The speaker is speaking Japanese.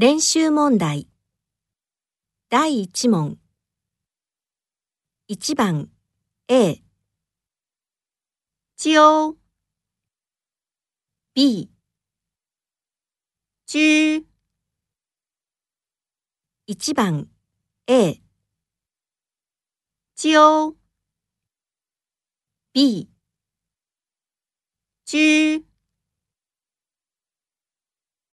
練習問題。第1問。1番。A 揪 B 居1番。A 揪 B 居